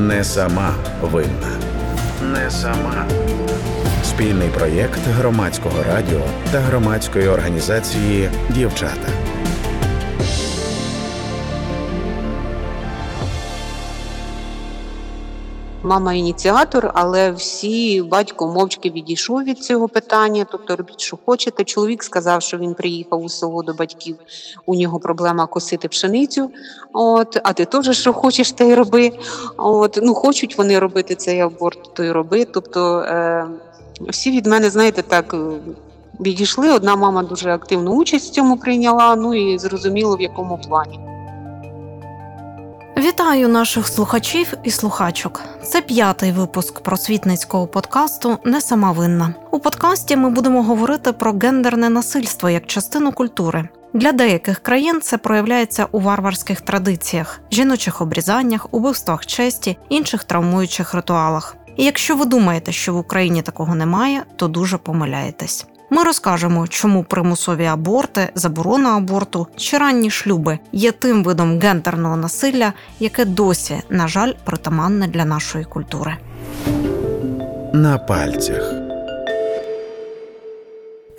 Не сама винна. Не сама. Спільний проєкт громадського радіо та громадської організації Дівчата. Мама ініціатор, але всі батько мовчки відійшов від цього питання. Тобто, робіть, що хочете. Чоловік сказав, що він приїхав у село до батьків. У нього проблема косити пшеницю. От, а ти теж що хочеш, те й роби. От, ну хочуть вони робити цей аборт, то й роби. Тобто е, всі від мене, знаєте, так. Е, відійшли, одна мама дуже активну участь в цьому прийняла, ну і зрозуміло в якому плані. Вітаю наших слухачів і слухачок. Це п'ятий випуск просвітницького подкасту Не сама винна. У подкасті ми будемо говорити про гендерне насильство як частину культури. Для деяких країн це проявляється у варварських традиціях, жіночих обрізаннях, убивствах честі, інших травмуючих ритуалах. І якщо ви думаєте, що в Україні такого немає, то дуже помиляєтесь. Ми розкажемо, чому примусові аборти, заборона аборту чи ранні шлюби є тим видом гендерного насилля, яке досі, на жаль, притаманне для нашої культури. На пальцях.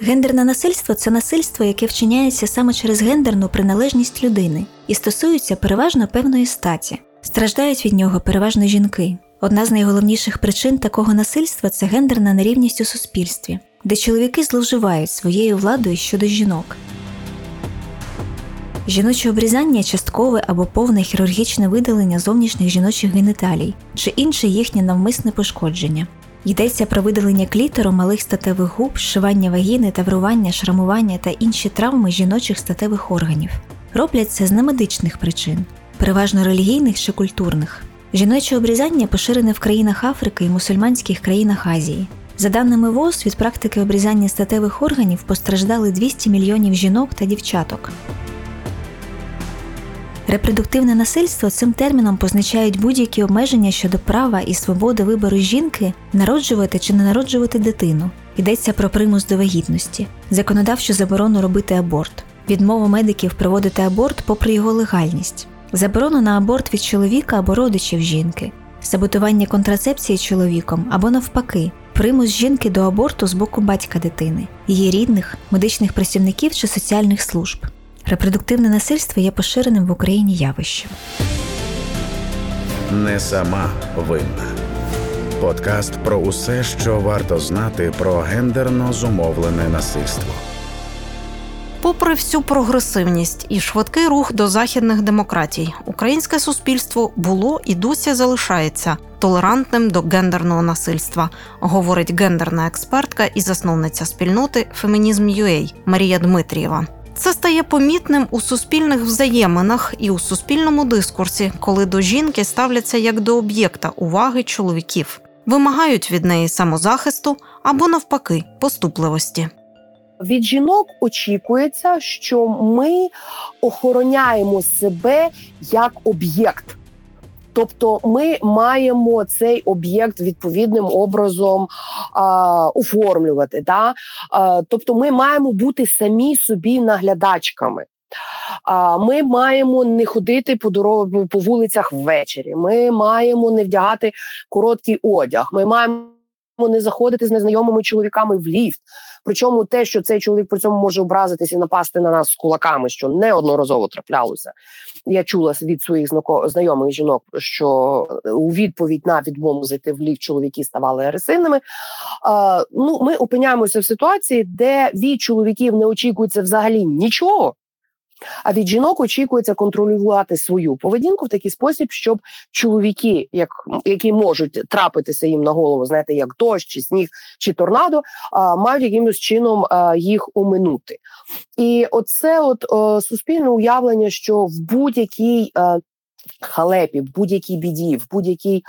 Гендерне насильство це насильство, яке вчиняється саме через гендерну приналежність людини і стосується переважно певної статі. Страждають від нього переважно жінки. Одна з найголовніших причин такого насильства це гендерна нерівність у суспільстві де чоловіки зловживають своєю владою щодо жінок. Жіноче обрізання часткове або повне хірургічне видалення зовнішніх жіночих геніталій чи інше їхнє навмисне пошкодження. Йдеться про видалення клітору малих статевих губ, зшивання вагіни, таврування, шрамування та інші травми жіночих статевих органів. Роблять це з немедичних причин, переважно релігійних чи культурних. Жіноче обрізання поширене в країнах Африки і мусульманських країнах Азії. За даними ВОЗ, від практики обрізання статевих органів постраждали 200 мільйонів жінок та дівчаток. Репродуктивне насильство цим терміном позначають будь-які обмеження щодо права і свободи вибору жінки народжувати чи не народжувати дитину. Йдеться про примус до вагітності, законодавчу заборону робити аборт, відмову медиків проводити аборт попри його легальність, заборону на аборт від чоловіка або родичів жінки, саботування контрацепції чоловіком або навпаки, примус жінки до аборту з боку батька дитини, її рідних, медичних працівників чи соціальних служб. Репродуктивне насильство є поширеним в Україні явищем. Не сама винна. Подкаст про усе, що варто знати про гендерно зумовлене насильство. Попри всю прогресивність і швидкий рух до західних демократій, українське суспільство було і досі залишається толерантним до гендерного насильства, говорить гендерна експертка і засновниця спільноти Фемінізм Фемінізм.UA Марія Дмитрієва. Це стає помітним у суспільних взаєминах і у суспільному дискурсі, коли до жінки ставляться як до об'єкта уваги чоловіків, вимагають від неї самозахисту або навпаки поступливості. Від жінок очікується, що ми охороняємо себе як об'єкт. Тобто ми маємо цей об'єкт відповідним образом а, оформлювати. Да? А, Тобто, ми маємо бути самі собі наглядачками. А ми маємо не ходити по дорогу по вулицях ввечері. Ми маємо не вдягати короткий одяг. Ми маємо не заходити з незнайомими чоловіками в ліфт. Причому те, що цей чоловік при цьому може образитися і напасти на нас з кулаками, що неодноразово траплялося. Я чула від своїх знайомих жінок, що у відповідь на відмову зайти в ліфт чоловіки ставали агресивними. Ну, ми опиняємося в ситуації, де від чоловіків не очікується взагалі нічого. А від жінок очікується контролювати свою поведінку в такий спосіб, щоб чоловіки, як які можуть трапитися їм на голову, знаєте, як дощ, чи сніг, чи торнадо, а, мають якимось чином їх оминути. І оце от суспільне уявлення, що в будь-якій халепі, в будь-якій біді, в будь-якій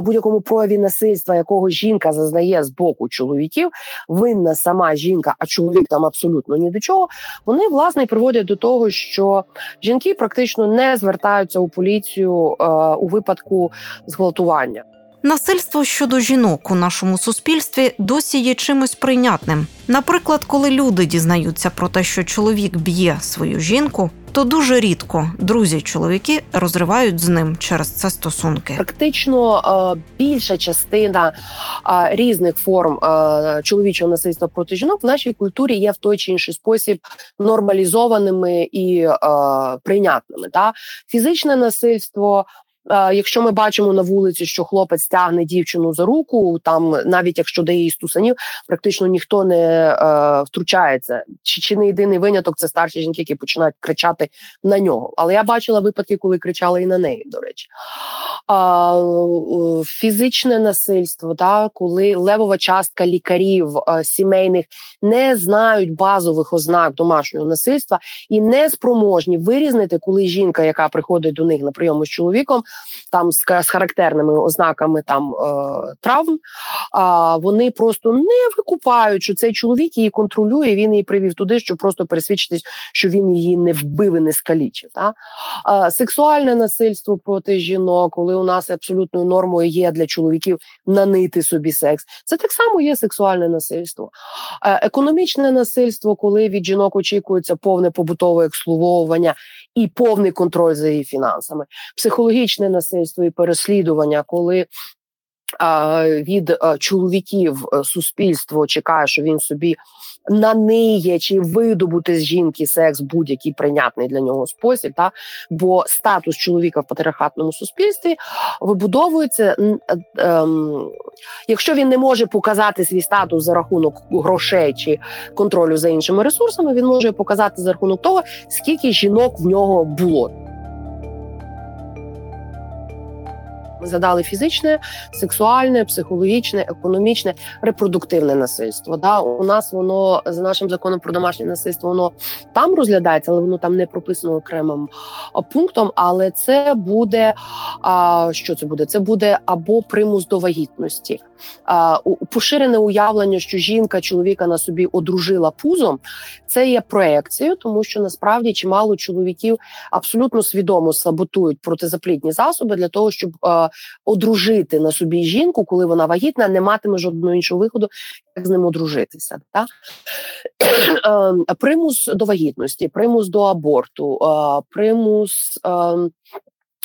будь-якому прояві насильства, якого жінка зазнає з боку чоловіків, винна сама жінка, а чоловік там абсолютно ні до чого. Вони власне приводять до того, що жінки практично не звертаються у поліцію е, у випадку зґвалтування. Насильство щодо жінок у нашому суспільстві досі є чимось прийнятним. Наприклад, коли люди дізнаються про те, що чоловік б'є свою жінку, Тобто дуже рідко друзі-чоловіки розривають з ним через це стосунки. Практично е, більша частина е, різних форм е, чоловічого насильства проти жінок в нашій культурі є в той чи інший спосіб нормалізованими і прийнятними. Та фізичне насильство якщо ми бачимо на вулиці, що хлопець тягне дівчину за руку, там навіть якщо дає їй стусанів, практично ніхто не е, втручається. Чи чи не єдиний виняток це старші жінки, які починають кричати на нього. Але я бачила випадки, коли кричали і на неї. До речі, а, фізичне насильство, та коли левова частка лікарів а, сімейних не знають базових ознак домашнього насильства і не спроможні вирізнити, коли жінка, яка приходить до них на прийому з чоловіком там з, з характерними ознаками там е, травм, а вони просто не викупають, що цей чоловік її контролює. Він її привів туди, щоб просто пересвідчитись, що він її не вбив і не скалічив. Та? А, Сексуальне насильство проти жінок, коли у нас абсолютною нормою є для чоловіків нанити собі секс, це так само є сексуальне насильство. Економічне насильство, коли від жінок очікується повне побутове обслуговування і повний контроль за її фінансами, психологічне насильство і переслідування, коли від чоловіків е, суспільство чекає, що він собі наниє чи видобути з жінки секс будь-який прийнятний для нього спосіб. Та бо статус чоловіка в патріархатному суспільстві вибудовується. Ем, якщо він не може показати свій статус за рахунок грошей чи контролю за іншими ресурсами, він може показати за рахунок того, скільки жінок в нього було. Ми задали фізичне, сексуальне, психологічне, економічне, репродуктивне насильство. Да, у нас воно за нашим законом про домашнє насильство, воно там розглядається, але воно там не прописано окремим пунктом. Але це буде а, що це буде? Це буде або примус до вагітності, а, поширене уявлення, що жінка чоловіка на собі одружила пузом. Це є проекцією, тому що насправді чимало чоловіків абсолютно свідомо саботують протизаплідні засоби для того, щоб одружити на собі жінку, коли вона вагітна, не матиме жодного іншого виходу, як з ним одружитися. Та? Ем, примус до вагітності, примус до аборту, примус ем,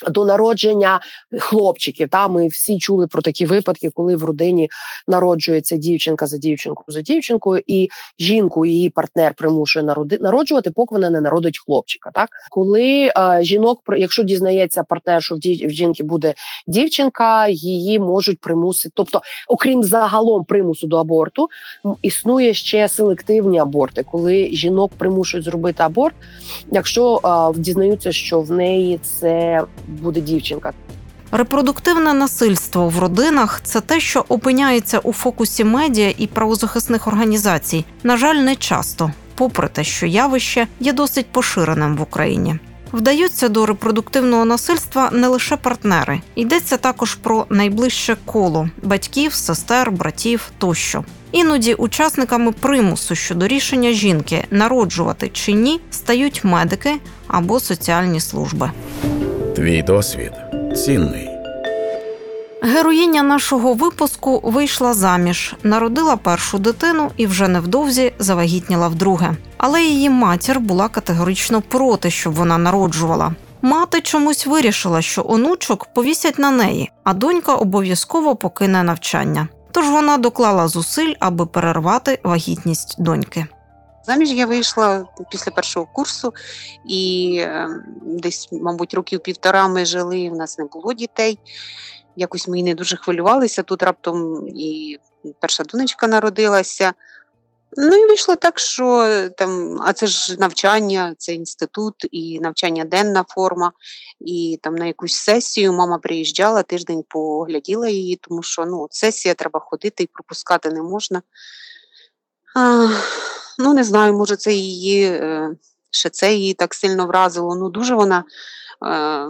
до народження хлопчиків. Та ми всі чули про такі випадки, коли в родині народжується дівчинка за дівчинку за дівчинкою, і жінку її партнер примушує народжувати, поки вона не народить хлопчика. Так коли е, жінок, якщо дізнається партнер, що в, ді, в жінки буде дівчинка, її можуть примусити. Тобто, окрім загалом примусу до аборту, існує ще селективні аборти, коли жінок примушують зробити аборт, якщо е, дізнаються, що в неї це буде дівчинка. Репродуктивне насильство в родинах це те, що опиняється у фокусі медіа і правозахисних організацій. На жаль, не часто, попри те, що явище є досить поширеним в Україні. Вдаються до репродуктивного насильства не лише партнери, йдеться також про найближче коло батьків, сестер, братів тощо. Іноді учасниками примусу щодо рішення жінки народжувати чи ні стають медики або соціальні служби. Твій досвід цінний. Героїня нашого випуску вийшла заміж, народила першу дитину і вже невдовзі завагітніла вдруге. Але її матір була категорично проти, щоб вона народжувала. Мати чомусь вирішила, що онучок повісять на неї, а донька обов'язково покине навчання. Тож вона доклала зусиль, аби перервати вагітність доньки. Заміж я вийшла після першого курсу, і ем, десь, мабуть, років півтора ми жили. У нас не було дітей. Якось ми не дуже хвилювалися. Тут раптом і перша донечка народилася. Ну і вийшло так, що там, а це ж навчання, це інститут і навчання денна форма. І там на якусь сесію мама приїжджала, тиждень погляділа її, тому що ну, сесія треба ходити і пропускати не можна. А, Ну, не знаю, може, це її, е, ще це її так сильно вразило. Ну, дуже вона. Е,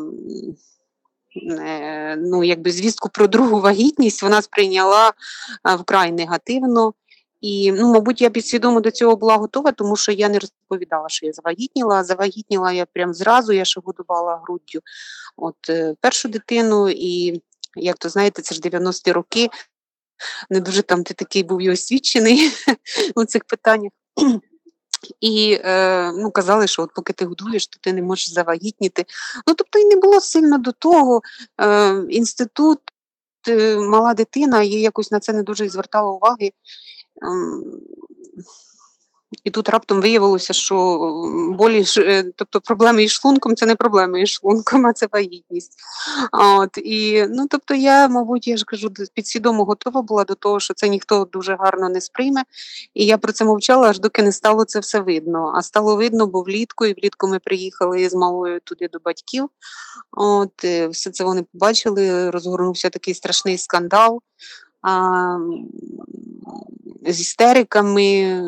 ну, якби звістку про другу вагітність вона сприйняла е, вкрай негативно. І, ну, мабуть, я підсвідомо до цього була готова, тому що я не розповідала, що я завагітніла. Завагітніла я прям зразу, я ще годувала груддю от першу дитину, і як то знаєте, це ж 90-ті роки. Не дуже там ти такий був і освічений у цих питаннях. І е, ну, казали, що от поки ти годуєш, то ти не можеш завагітніти. Ну, тобто і не було сильно до того. Е, Інститут, е, мала дитина, я якось на це не дуже звертала уваги. Е, і тут раптом виявилося, що болі, е, тобто проблеми із шлунком це не проблеми із шлунком, а це вагітність. От, І, ну, тобто я, мабуть, я ж кажу, підсвідомо готова була до того, що це ніхто дуже гарно не сприйме. І я про це мовчала, аж доки не стало це все видно. А стало видно, бо влітку, і влітку ми приїхали з малою туди до батьків. От, е, Все це вони побачили, розгорнувся такий страшний скандал. А, З істериками,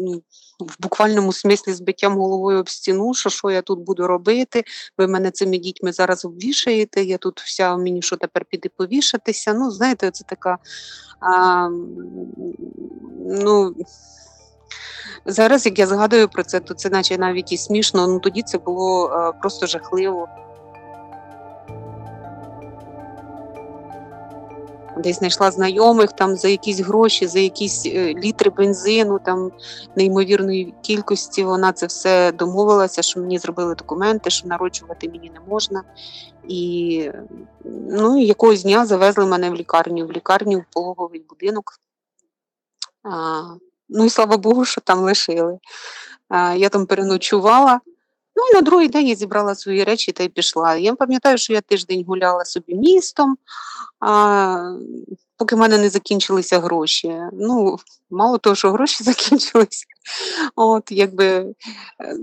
ну, в буквальному смислі збиттям головою об стіну, що що я тут буду робити, ви мене цими дітьми зараз обвішаєте, я тут вся мені що тепер піде повішатися. Ну, знаєте, це така. А, ну, Зараз, як я згадую про це, то це наче навіть і смішно, ну тоді це було а, просто жахливо. Десь знайшла знайомих там за якісь гроші, за якісь е, літри бензину, там неймовірної кількості. Вона це все домовилася, що мені зробили документи, що народжувати мені не можна. І ну, якогось дня завезли мене в лікарню, в лікарню в пологовий будинок. А, Ну і слава Богу, що там лишили. А, Я там переночувала. Ну і на другий день я зібрала свої речі та й пішла. Я пам'ятаю, що я тиждень гуляла собі містом, а, поки в мене не закінчилися гроші. Ну, мало того, що гроші закінчилися. От, якби,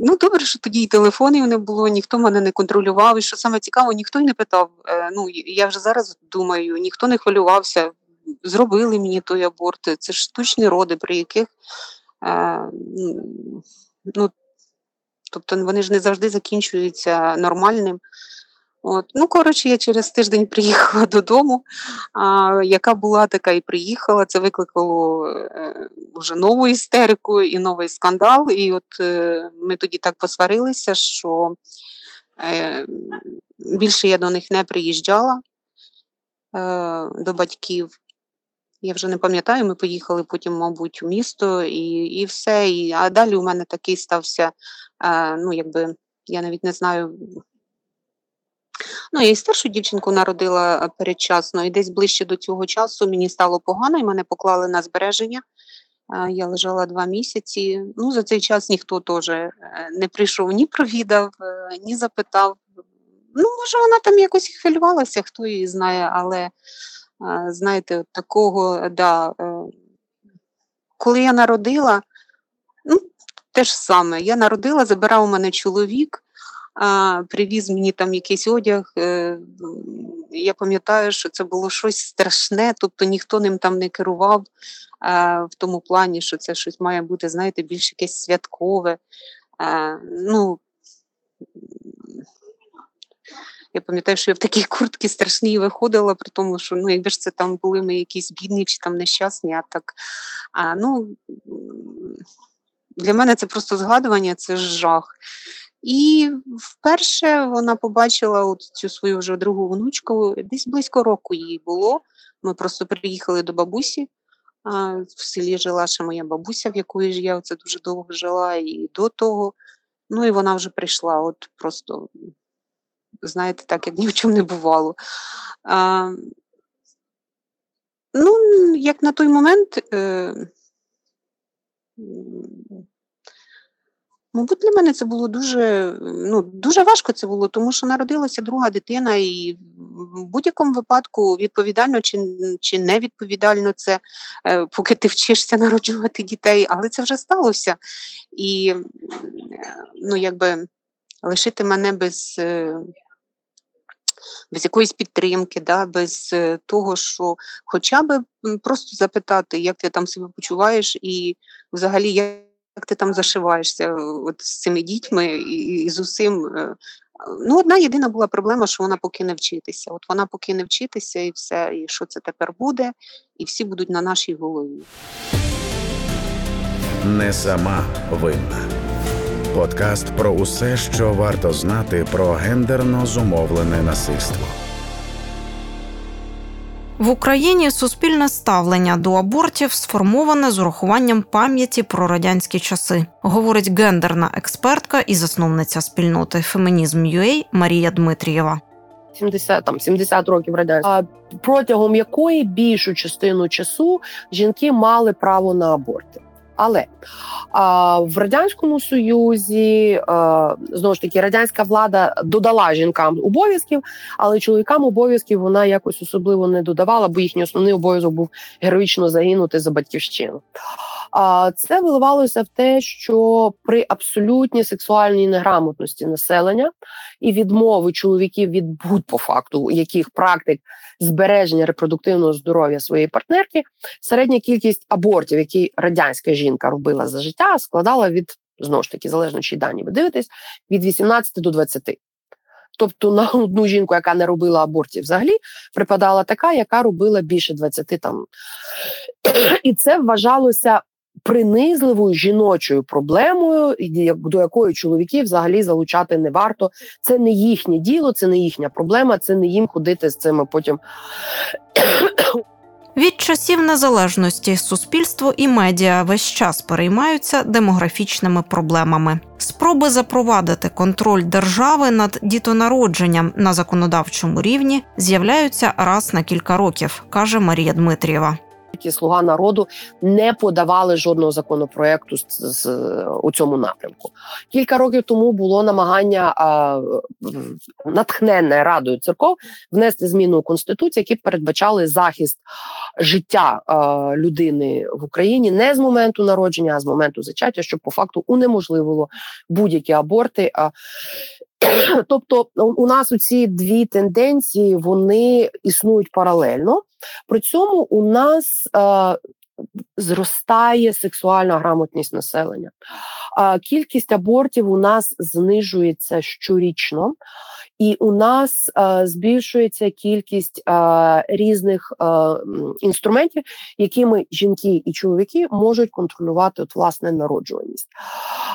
ну Добре, що тоді і телефонів не було, ніхто мене не контролював. І що саме цікаво, ніхто й не питав. Е, ну, Я вже зараз думаю, ніхто не хвилювався, зробили мені той аборт. Це ж штучні роди, при яких. Е, ну, Тобто вони ж не завжди закінчуються нормальним. От. Ну, коротше, я через тиждень приїхала додому, а, яка була, така і приїхала. Це викликало е, вже нову істерику і новий скандал. І от е, ми тоді так посварилися, що е, більше я до них не приїжджала е, до батьків. Я вже не пам'ятаю, ми поїхали потім, мабуть, у місто і і все. І, А далі у мене такий стався, е, ну, якби, я навіть не знаю. Ну, я і старшу дівчинку народила передчасно, і десь ближче до цього часу мені стало погано, і мене поклали на збереження. Е, я лежала два місяці. Ну, За цей час ніхто теж е, не прийшов, ні провідав, е, ні запитав. Ну, може, вона там якось хвилювалася, хто її знає, але знаєте, такого, да, е, коли я народила, ну, те ж саме, я народила, забирав у мене чоловік, привіз мені там якийсь одяг. Е, я пам'ятаю, що це було щось страшне, тобто ніхто ним там не керував в тому плані, що це щось має бути, знаєте, більш якесь святкове. Ну, я пам'ятаю, що я в такій куртці страшній виходила, при тому, що ну, якби ж це там були ми якісь бідні чи там нещасні, а так. А, ну, Для мене це просто згадування, це жах. І вперше вона побачила от цю свою вже другу внучку, десь близько року їй було. Ми просто приїхали до бабусі. В селі жила ще моя бабуся, в якої ж я оце дуже довго жила, і до того. Ну і вона вже прийшла. От просто знаєте, так, як ні в чому не бувало. А, Ну, як на той момент, е, мабуть, для мене це було дуже ну, дуже важко це було, тому що народилася друга дитина, і в будь-якому випадку відповідально чи чи невідповідально це, е, поки ти вчишся народжувати дітей, але це вже сталося. І ну, якби лишити мене без е, без якоїсь підтримки, да, без е, того, що хоча б просто запитати, як ти там себе почуваєш, і взагалі як ти там зашиваєшся от з цими дітьми і, і з усім. Е, ну, одна єдина була проблема, що вона покине вчитися. От вона покине вчитися, і все, і що це тепер буде, і всі будуть на нашій голові. Не сама винна. Подкаст про усе, що варто знати про гендерно зумовлене насильство. В Україні суспільне ставлення до абортів сформоване з урахуванням пам'яті про радянські часи, говорить гендерна експертка і засновниця спільноти Фемінізм Фемінізм.UA Марія Дмитрієва. 70, там 70 років радянського, протягом якої більшу частину часу жінки мали право на аборти. Але а, в радянському союзі а, знову ж таки радянська влада додала жінкам обов'язків, але чоловікам обов'язків вона якось особливо не додавала, бо їхній основний обов'язок був героїчно загинути за батьківщину. А це виливалося в те, що при абсолютній сексуальній неграмотності населення і відмови чоловіків від будь по факту яких практик збереження репродуктивного здоров'я своєї партнерки, середня кількість абортів, які радянська жінка робила за життя, складала від знову ж таки залежно чи дані ви дивитесь, від 18 до 20. Тобто на одну жінку, яка не робила абортів, взагалі припадала така, яка робила більше 20 там. І це вважалося принизливою жіночою проблемою, до якої чоловіків взагалі залучати не варто. Це не їхнє діло, це не їхня проблема, це не їм ходити з цими потім. Від часів незалежності суспільство і медіа весь час переймаються демографічними проблемами. Спроби запровадити контроль держави над дітонародженням на законодавчому рівні з'являються раз на кілька років, каже Марія Дмитрієва які слуга народу не подавали жодного законопроекту з, з у цьому напрямку. Кілька років тому було намагання а, натхненне радою церков внести зміну у конституцію, які передбачали захист життя а, людини в Україні не з моменту народження, а з моменту зачаття, що по факту унеможливило будь-які аборти. А, Тобто у нас у ці дві тенденції вони існують паралельно. При цьому у нас е, зростає сексуальна грамотність населення. Е, кількість абортів у нас знижується щорічно. І у нас е, збільшується кількість е, різних е, інструментів, якими жінки і чоловіки можуть контролювати от, власне народжуваність.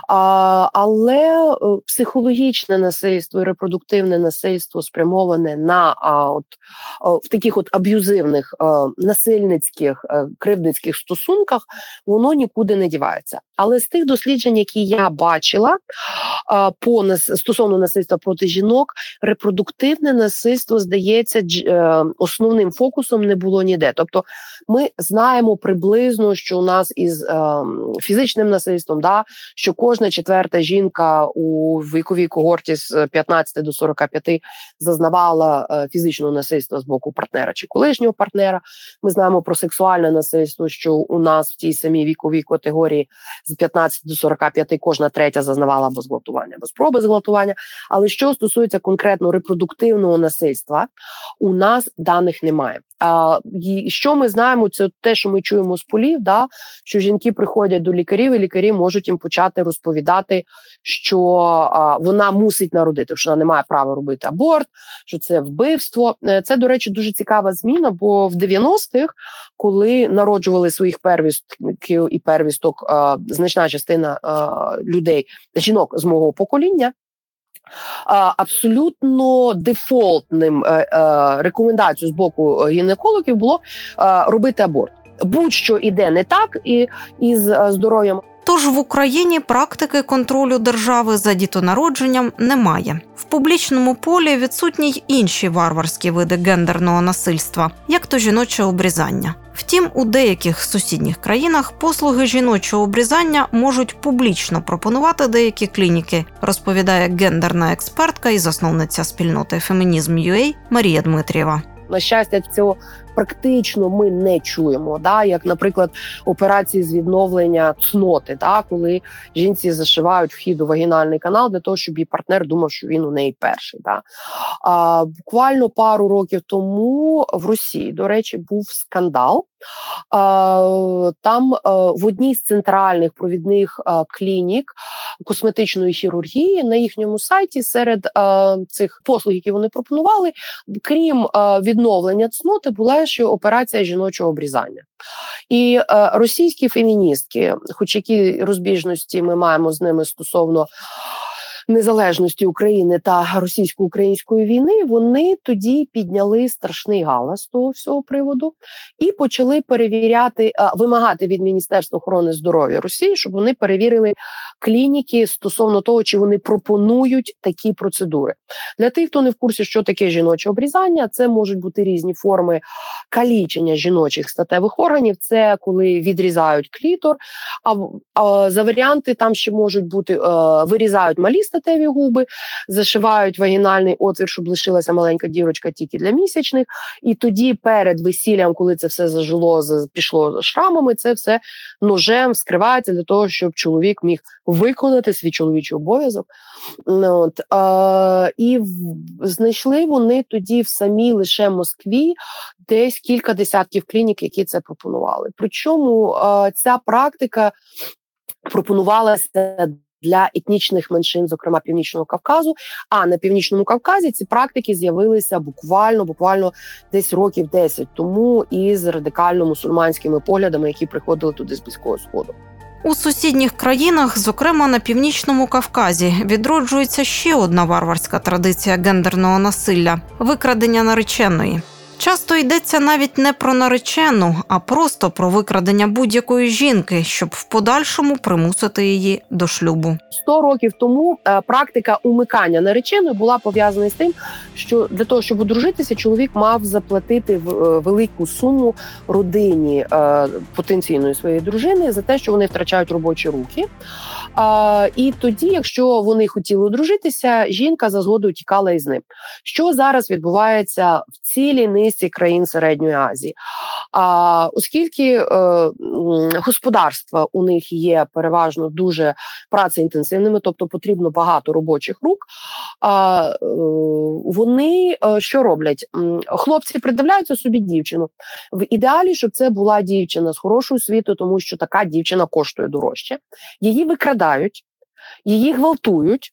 А, Але е, психологічне насильство і репродуктивне насильство спрямоване на а, от, в таких от аб'юзивних е, насильницьких е, кривдницьких стосунках, воно нікуди не дівається. Але з тих досліджень, які я бачила по стосовно насильства проти жінок репродуктивне насильство здається е, основним фокусом не було ніде. Тобто, ми знаємо приблизно, що у нас із е, фізичним насильством, да що кожна четверта жінка у віковій когорті з 15 до 45 зазнавала е, фізичного насильства з боку партнера чи колишнього партнера. Ми знаємо про сексуальне насильство, що у нас в тій самій віковій категорії з 15 до 45 кожна третя зазнавала або зґвалтування, або спроби зґвалтування. Але що стосується конкретно репродуктивного насильства у нас даних немає. А і що ми знаємо, це те, що ми чуємо з полів, да що жінки приходять до лікарів, і лікарі можуть їм почати розповідати, що а, вона мусить народити, що вона не має права робити аборт, що це вбивство. Е, це, до речі, дуже цікава зміна. Бо в 90-х, коли народжували своїх первістків і первісток, а, значна частина а, людей, жінок з мого покоління абсолютно дефолтним е, е, рекомендацією з боку гінекологів було е, робити аборт. Будь-що іде не так, і із здоров'ям. Тож в Україні практики контролю держави за дітонародженням немає. В публічному полі відсутні й інші варварські види гендерного насильства, як то жіноче обрізання. Втім, у деяких сусідніх країнах послуги жіночого обрізання можуть публічно пропонувати деякі клініки, розповідає гендерна експертка і засновниця спільноти Фемінізм.UA Марія Дмитрієва. На щастя, цього практично ми не чуємо. Да, Як, наприклад, операції з відновлення цноти, да, коли жінці зашивають вхід у вагінальний канал для того, щоб її партнер думав, що він у неї перший. Да. А, Буквально пару років тому в Росії, до речі, був скандал. Там в одній з центральних провідних клінік косметичної хірургії на їхньому сайті серед цих послуг, які вони пропонували, крім відновлення цноти, була ще операція жіночого обрізання. І російські феміністки, хоч які розбіжності ми маємо з ними стосовно незалежності України та російсько-української війни, вони тоді підняли страшний галас з того всього приводу і почали перевіряти, вимагати від Міністерства охорони здоров'я Росії, щоб вони перевірили клініки стосовно того, чи вони пропонують такі процедури. Для тих, хто не в курсі, що таке жіноче обрізання, це можуть бути різні форми калічення жіночих статевих органів. Це коли відрізають клітор. А, а за варіанти там ще можуть бути е, вирізають малі статеві губи, зашивають вагінальний отвір, щоб лишилася маленька дірочка тільки для місячних. І тоді перед весіллям, коли це все зажило, пішло шрамами, це все ножем скривається для того, щоб чоловік міг виконати свій чоловічий обов'язок. Ну, от, е, І знайшли вони тоді в самій лише Москві десь кілька десятків клінік, які це пропонували. Причому е, ця практика пропонувалася. Для етнічних меншин, зокрема північного Кавказу, а на північному Кавказі ці практики з'явилися буквально, буквально десь років 10 тому із радикально-мусульманськими поглядами, які приходили туди з близького сходу. У сусідніх країнах, зокрема на північному Кавказі, відроджується ще одна варварська традиція гендерного насилля викрадення нареченої. Часто йдеться навіть не про наречену, а просто про викрадення будь-якої жінки, щоб в подальшому примусити її до шлюбу. Сто років тому е, практика умикання нареченої була пов'язана з тим, що для того, щоб одружитися, чоловік мав заплатити е, велику суму родині е, потенційної своєї дружини за те, що вони втрачають робочі руки. А, І тоді, якщо вони хотіли одружитися, жінка за згодою тікала із ним. Що зараз відбувається в цілій низці країн середньої Азії? А, Оскільки е, господарства у них є переважно дуже працеінтенсивними, тобто потрібно багато робочих рук, а, е, вони е, що роблять? Хлопці придивляються собі дівчину в ідеалі, щоб це була дівчина з хорошою світу, тому що така дівчина коштує дорожче. Її викрадають її гвалтують,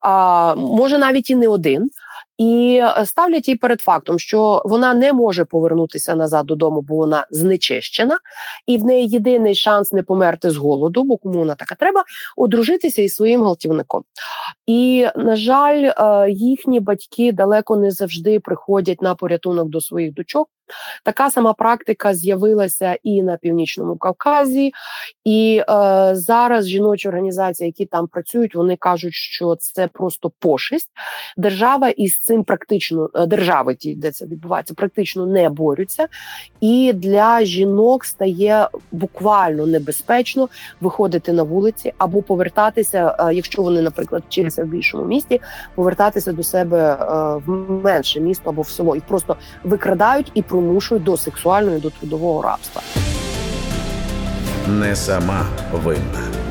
а, може навіть і не один, і е, ставлять її перед фактом, що вона не може повернутися назад додому, бо вона знечищена, і в неї єдиний шанс не померти з голоду, бо кому вона така треба одружитися із своїм галтівником. І на жаль, е, їхні батьки далеко не завжди приходять на порятунок до своїх дочок. Така сама практика з'явилася і на північному Кавказі, і е, зараз жіночі організації, які там працюють, вони кажуть, що це просто пошесть. Держава із цим практично е, держави, ті, де це відбувається, практично не борються. І для жінок стає буквально небезпечно виходити на вулиці або повертатися, е, якщо вони, наприклад, вчилися в більшому місті, повертатися до себе е, в менше місто або в село, і просто викрадають і примушують до сексуального і до трудового рабства. Не сама винна.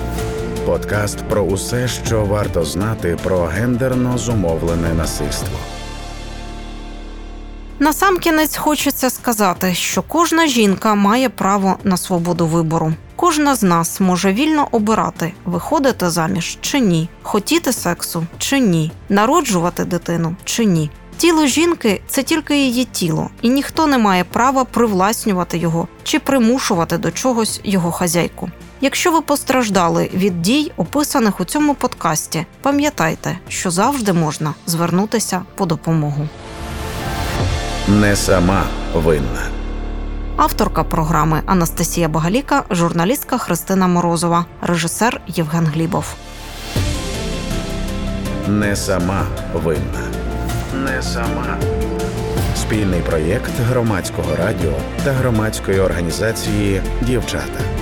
Подкаст про усе, що варто знати про гендерно зумовлене насильство. Насамкінець хочеться сказати, що кожна жінка має право на свободу вибору. Кожна з нас може вільно обирати, виходити заміж чи ні, хотіти сексу чи ні, народжувати дитину чи ні. Тіло жінки це тільки її тіло, і ніхто не має права привласнювати його чи примушувати до чогось його хазяйку. Якщо ви постраждали від дій, описаних у цьому подкасті, пам'ятайте, що завжди можна звернутися по допомогу. Не сама винна. Авторка програми Анастасія Багаліка, журналістка Христина Морозова, режисер Євген Глібов. Не сама винна. Не сама. Спільний проєкт громадського радіо та громадської організації Дівчата.